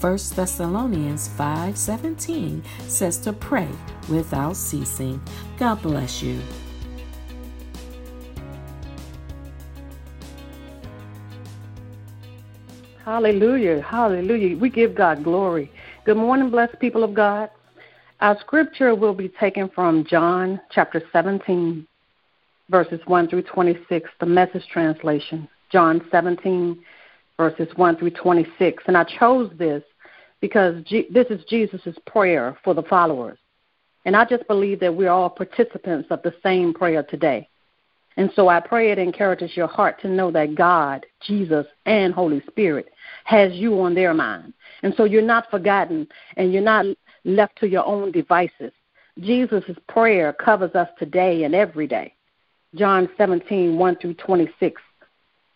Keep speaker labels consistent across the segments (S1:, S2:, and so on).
S1: 1 Thessalonians 5:17 says to pray without ceasing. God bless you.
S2: Hallelujah. Hallelujah. We give God glory. Good morning, blessed people of God. Our scripture will be taken from John chapter 17, verses 1 through 26, the message translation. John 17, verses 1 through 26. And I chose this because G- this is Jesus' prayer for the followers. And I just believe that we're all participants of the same prayer today. And so I pray it encourages your heart to know that God, Jesus, and Holy Spirit has you on their mind. And so you're not forgotten and you're not left to your own devices. Jesus' prayer covers us today and every day. John 17, 1 through 26.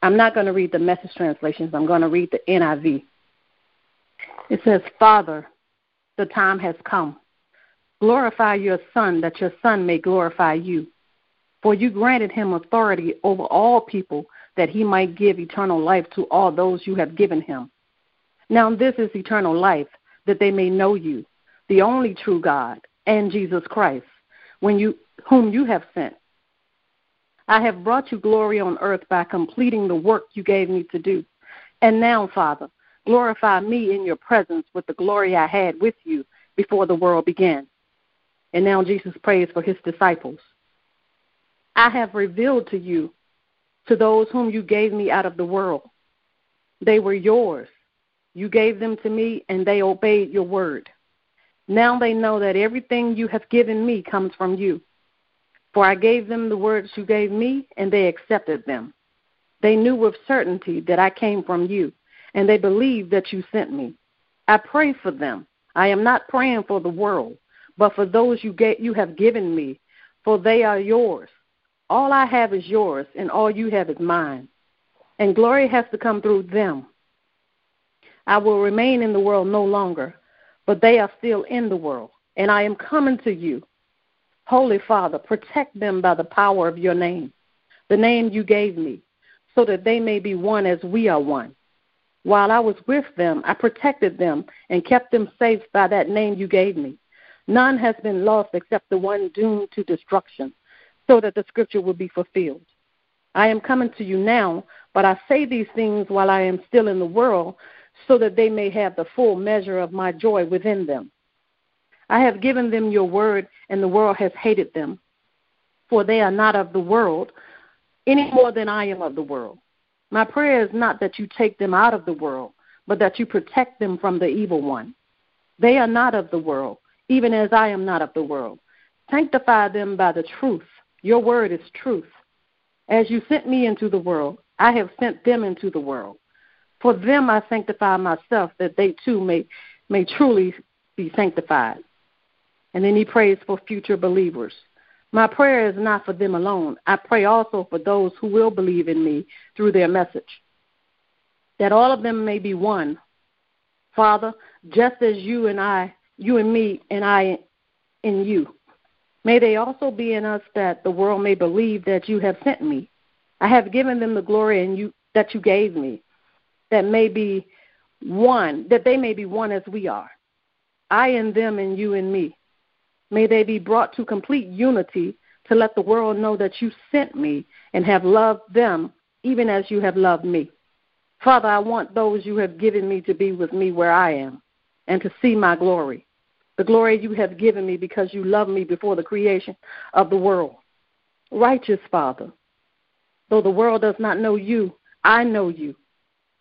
S2: I'm not going to read the message translations. I'm going to read the NIV. It says, Father, the time has come. Glorify your Son, that your Son may glorify you. For you granted him authority over all people, that he might give eternal life to all those you have given him. Now this is eternal life, that they may know you, the only true God, and Jesus Christ, when you, whom you have sent. I have brought you glory on earth by completing the work you gave me to do. And now, Father, Glorify me in your presence with the glory I had with you before the world began. And now Jesus prays for his disciples. I have revealed to you, to those whom you gave me out of the world. They were yours. You gave them to me, and they obeyed your word. Now they know that everything you have given me comes from you. For I gave them the words you gave me, and they accepted them. They knew with certainty that I came from you and they believe that you sent me. I pray for them. I am not praying for the world, but for those you get you have given me, for they are yours. All I have is yours, and all you have is mine. And glory has to come through them. I will remain in the world no longer, but they are still in the world, and I am coming to you. Holy Father, protect them by the power of your name, the name you gave me, so that they may be one as we are one. While I was with them, I protected them and kept them safe by that name you gave me. None has been lost except the one doomed to destruction, so that the scripture will be fulfilled. I am coming to you now, but I say these things while I am still in the world, so that they may have the full measure of my joy within them. I have given them your word, and the world has hated them, for they are not of the world, any more than I am of the world. My prayer is not that you take them out of the world, but that you protect them from the evil one. They are not of the world, even as I am not of the world. Sanctify them by the truth. Your word is truth. As you sent me into the world, I have sent them into the world. For them I sanctify myself, that they too may, may truly be sanctified. And then he prays for future believers. My prayer is not for them alone. I pray also for those who will believe in me through their message, that all of them may be one. Father, just as you and I, you and me, and I in you. May they also be in us that the world may believe that you have sent me. I have given them the glory and you that you gave me, that may be one, that they may be one as we are. I in them and you in me May they be brought to complete unity to let the world know that you sent me and have loved them even as you have loved me. Father, I want those you have given me to be with me where I am and to see my glory. the glory you have given me because you loved me before the creation of the world. Righteous Father, though the world does not know you, I know you,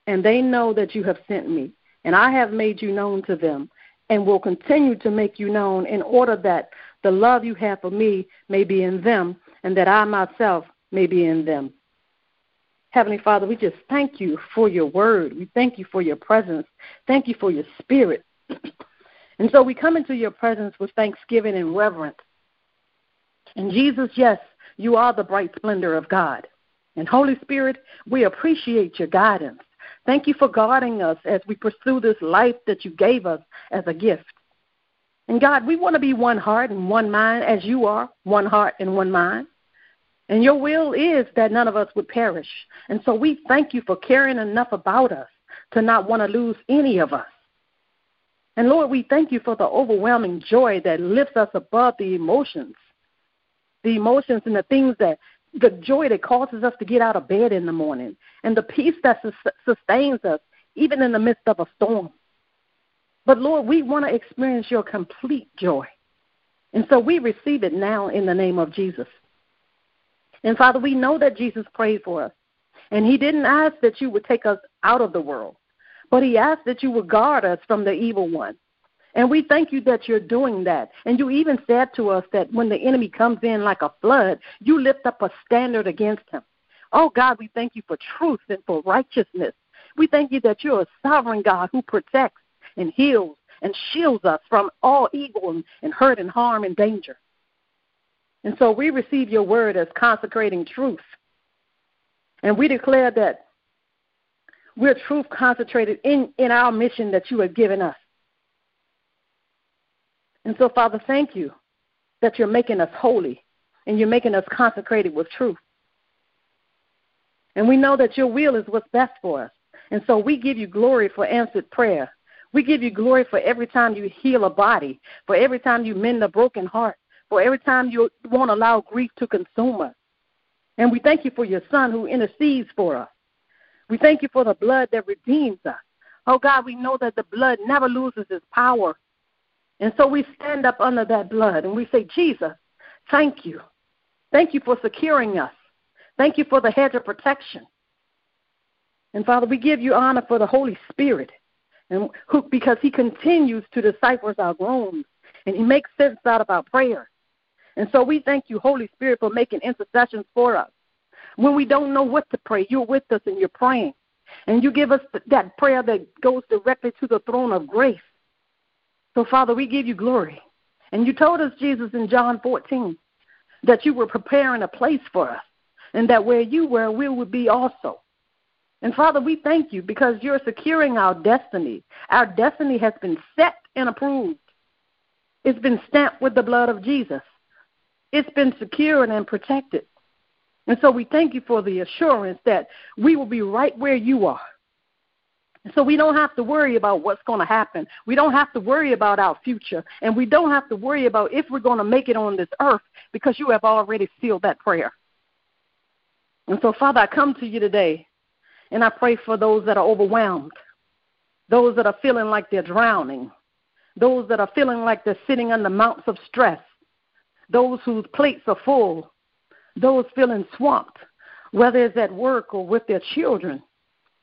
S2: and they know that you have sent me, and I have made you known to them, and will continue to make you known in order that the love you have for me may be in them, and that I myself may be in them. Heavenly Father, we just thank you for your word. We thank you for your presence. Thank you for your spirit. and so we come into your presence with thanksgiving and reverence. And Jesus, yes, you are the bright splendor of God. And Holy Spirit, we appreciate your guidance. Thank you for guarding us as we pursue this life that you gave us as a gift. And God, we want to be one heart and one mind as you are, one heart and one mind. And your will is that none of us would perish. And so we thank you for caring enough about us to not want to lose any of us. And Lord, we thank you for the overwhelming joy that lifts us above the emotions, the emotions and the things that, the joy that causes us to get out of bed in the morning, and the peace that sustains us even in the midst of a storm. But Lord, we want to experience your complete joy. And so we receive it now in the name of Jesus. And Father, we know that Jesus prayed for us. And he didn't ask that you would take us out of the world, but he asked that you would guard us from the evil one. And we thank you that you're doing that. And you even said to us that when the enemy comes in like a flood, you lift up a standard against him. Oh God, we thank you for truth and for righteousness. We thank you that you're a sovereign God who protects and heals and shields us from all evil and, hurt and harm and danger. And so we receive your word as consecrating truth. And we declare that we're truth concentrated in, in our mission that you have given us. And so, Father, thank you that you're making us holy and you're making us consecrated with truth. And we know that your will is what's best for us. And so we give you glory for answered prayer. We give you glory for every time you heal a body, for every time you mend a broken heart, for every time you won't allow grief to consume us. And we thank you for your son who intercedes for us. We thank you for the blood that redeems us. Oh God, we know that the blood never loses its power. And so we stand up under that blood and we say, Jesus, thank you. Thank you for securing us. Thank you for the hedge of protection. And Father, we give you honor for the Holy Spirit, and who, because He continues to decipher our groans, and He makes sense out of our prayers. And so we thank you, Holy Spirit, for making intercessions for us. When we don't know what to pray, you're with us and you're praying. And you give us that prayer that goes directly to the throne of grace. So, Father, we give you glory. And you told us, Jesus, in John 14, that you were preparing a place for us, and that where you were, we would be also. And Father, we thank you because you're securing our destiny. Our destiny has been set and approved, it's been stamped with the blood of Jesus. It's been secured and protected. And so we thank you for the assurance that we will be right where you are. So we don't have to worry about what's going to happen. We don't have to worry about our future. And we don't have to worry about if we're going to make it on this earth because you have already sealed that prayer. And so, Father, I come to you today and I pray for those that are overwhelmed, those that are feeling like they're drowning, those that are feeling like they're sitting under mounts of stress, those whose plates are full, those feeling swamped, whether it's at work or with their children,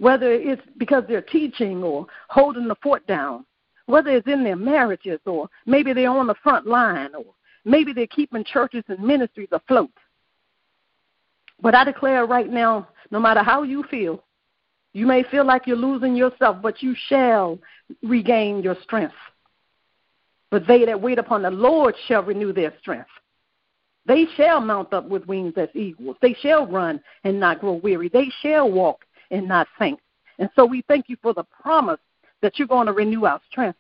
S2: whether it's because they're teaching or holding the fort down, whether it's in their marriages or maybe they're on the front line or maybe they're keeping churches and ministries afloat. But I declare right now, no matter how you feel, you may feel like you're losing yourself, but you shall regain your strength. But they that wait upon the Lord shall renew their strength. They shall mount up with wings as eagles. They shall run and not grow weary. They shall walk and not faint. And so we thank you for the promise that you're going to renew our strength.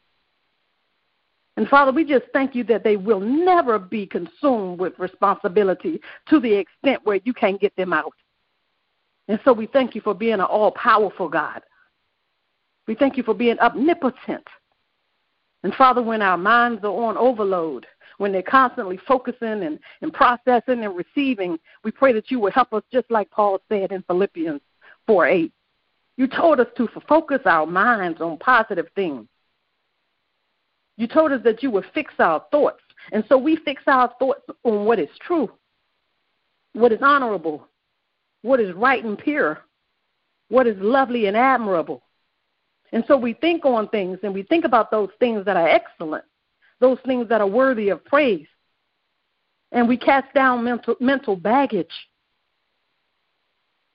S2: And Father, we just thank you that they will never be consumed with responsibility to the extent where you can't get them out. And so we thank you for being an all powerful God. We thank you for being omnipotent. And Father, when our minds are on overload, when they're constantly focusing and, and processing and receiving, we pray that you will help us just like Paul said in Philippians 4 8. You told us to focus our minds on positive things. You told us that you would fix our thoughts. And so we fix our thoughts on what is true, what is honorable, what is right and pure, what is lovely and admirable. And so we think on things and we think about those things that are excellent, those things that are worthy of praise. And we cast down mental, mental baggage.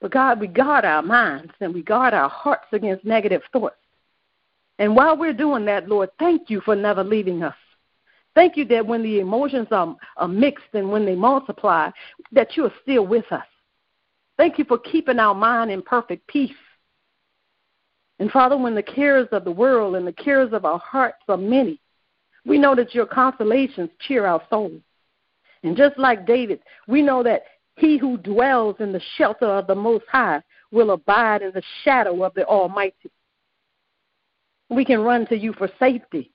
S2: But God, we guard our minds and we guard our hearts against negative thoughts. And while we're doing that, Lord, thank you for never leaving us. Thank you that when the emotions are, are mixed and when they multiply, that you are still with us. Thank you for keeping our mind in perfect peace. And Father, when the cares of the world and the cares of our hearts are many, we know that your consolations cheer our souls. And just like David, we know that he who dwells in the shelter of the Most High will abide in the shadow of the Almighty. We can run to you for safety.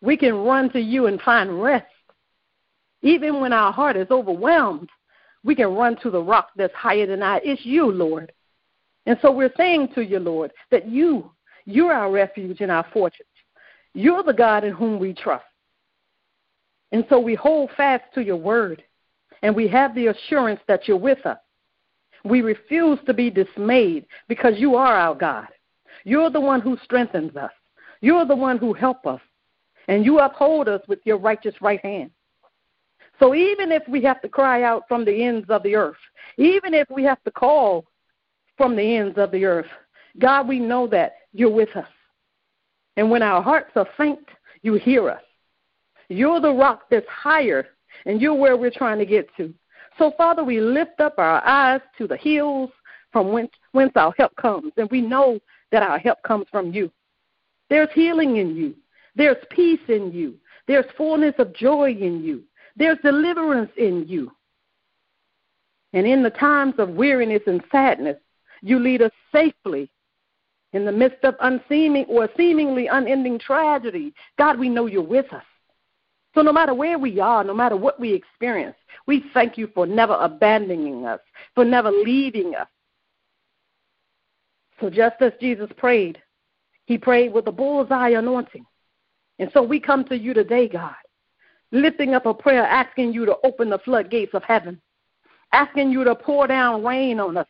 S2: We can run to you and find rest. Even when our heart is overwhelmed, we can run to the rock that's higher than I. It's you, Lord. And so we're saying to you, Lord, that you, you're our refuge and our fortress. You're the God in whom we trust. And so we hold fast to your word, and we have the assurance that you're with us. We refuse to be dismayed because you are our God. You're the one who strengthens us. You're the one who helps us. And you uphold us with your righteous right hand. So even if we have to cry out from the ends of the earth, even if we have to call from the ends of the earth, God, we know that you're with us. And when our hearts are faint, you hear us. You're the rock that's higher, and you're where we're trying to get to. So, Father, we lift up our eyes to the hills from whence, whence our help comes, and we know that our help comes from you. There's healing in you, there's peace in you, there's fullness of joy in you. There's deliverance in you. And in the times of weariness and sadness, you lead us safely in the midst of unseeming or seemingly unending tragedy. God, we know you're with us. So no matter where we are, no matter what we experience, we thank you for never abandoning us, for never leaving us. So just as Jesus prayed, he prayed with a bullseye anointing. And so we come to you today, God, lifting up a prayer asking you to open the floodgates of heaven, asking you to pour down rain on us,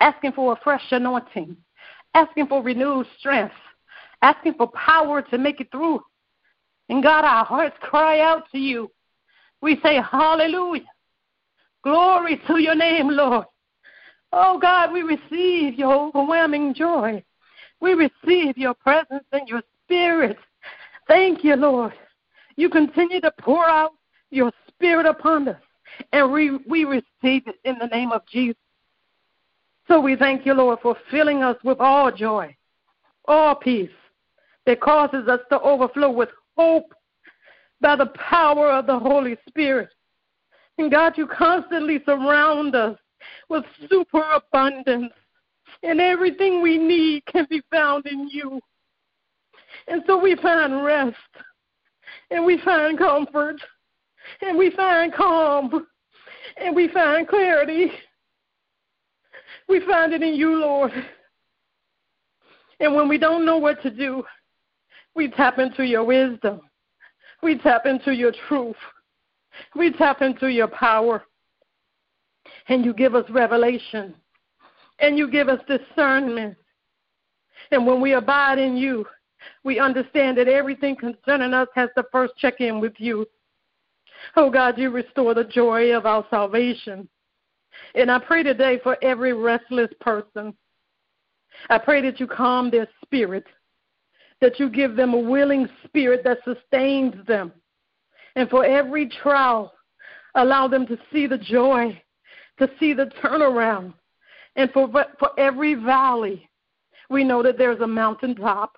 S2: asking for a fresh anointing, asking for renewed strength, asking for power to make it through. And God, our hearts cry out to you. We say, Hallelujah. Glory to your name, Lord. Oh God, we receive your overwhelming joy. We receive your presence and your spirit. Thank you, Lord you continue to pour out your spirit upon us, and we, we receive it in the name of Jesus. So we thank you, Lord, for filling us with all joy, all peace that causes us to overflow with hope by the power of the Holy Spirit. And God, you constantly surround us with superabundance, and everything we need can be found in you. And so we find rest and we find comfort, and we find calm, and we find clarity. We find it in you, Lord. And when we don't know what to do, we tap into your wisdom. We tap into your truth. We tap into your power. And you give us revelation. And you give us discernment. And when we abide in you, we understand that everything concerning us has to first check in with you. Oh God, you restore the joy of our salvation. And I pray today for every restless person. I pray that you calm their spirit, that you give them a willing spirit that sustains them. And for every trial, allow them to see the joy, to see the turnaround. And for, for every valley, we know that there's a mountaintop.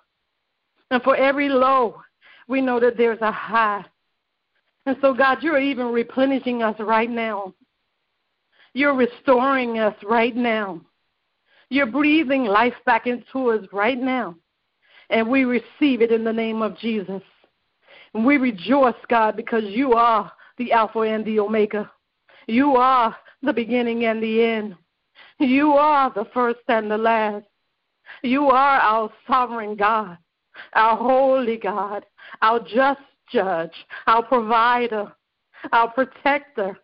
S2: And for every low, we know that there's a high. And so, God, you're even replenishing us right now. You're restoring us right now. You're breathing life back into us right now. And we receive it in the name of Jesus. And we rejoice, God, because you are the Alpha and the Omega. You are the beginning and the end. You are the first and the last. You are our sovereign God. our holy God, our just judge, our provider, our protector.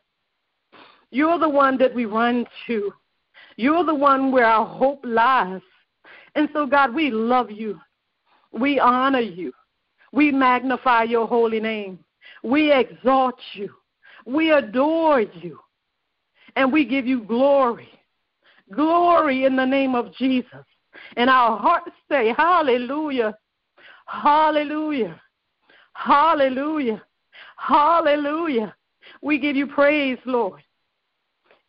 S2: You're the one that we run to. You're the one where our hope lies. And so, God, we love you. We honor you. We magnify your holy name. We exalt you. We adore you. And we give you glory. Glory in the name of Jesus. And our hearts say, Hallelujah. Hallelujah. Hallelujah. Hallelujah. We give you praise, Lord.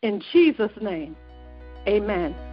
S2: In Jesus' name, amen.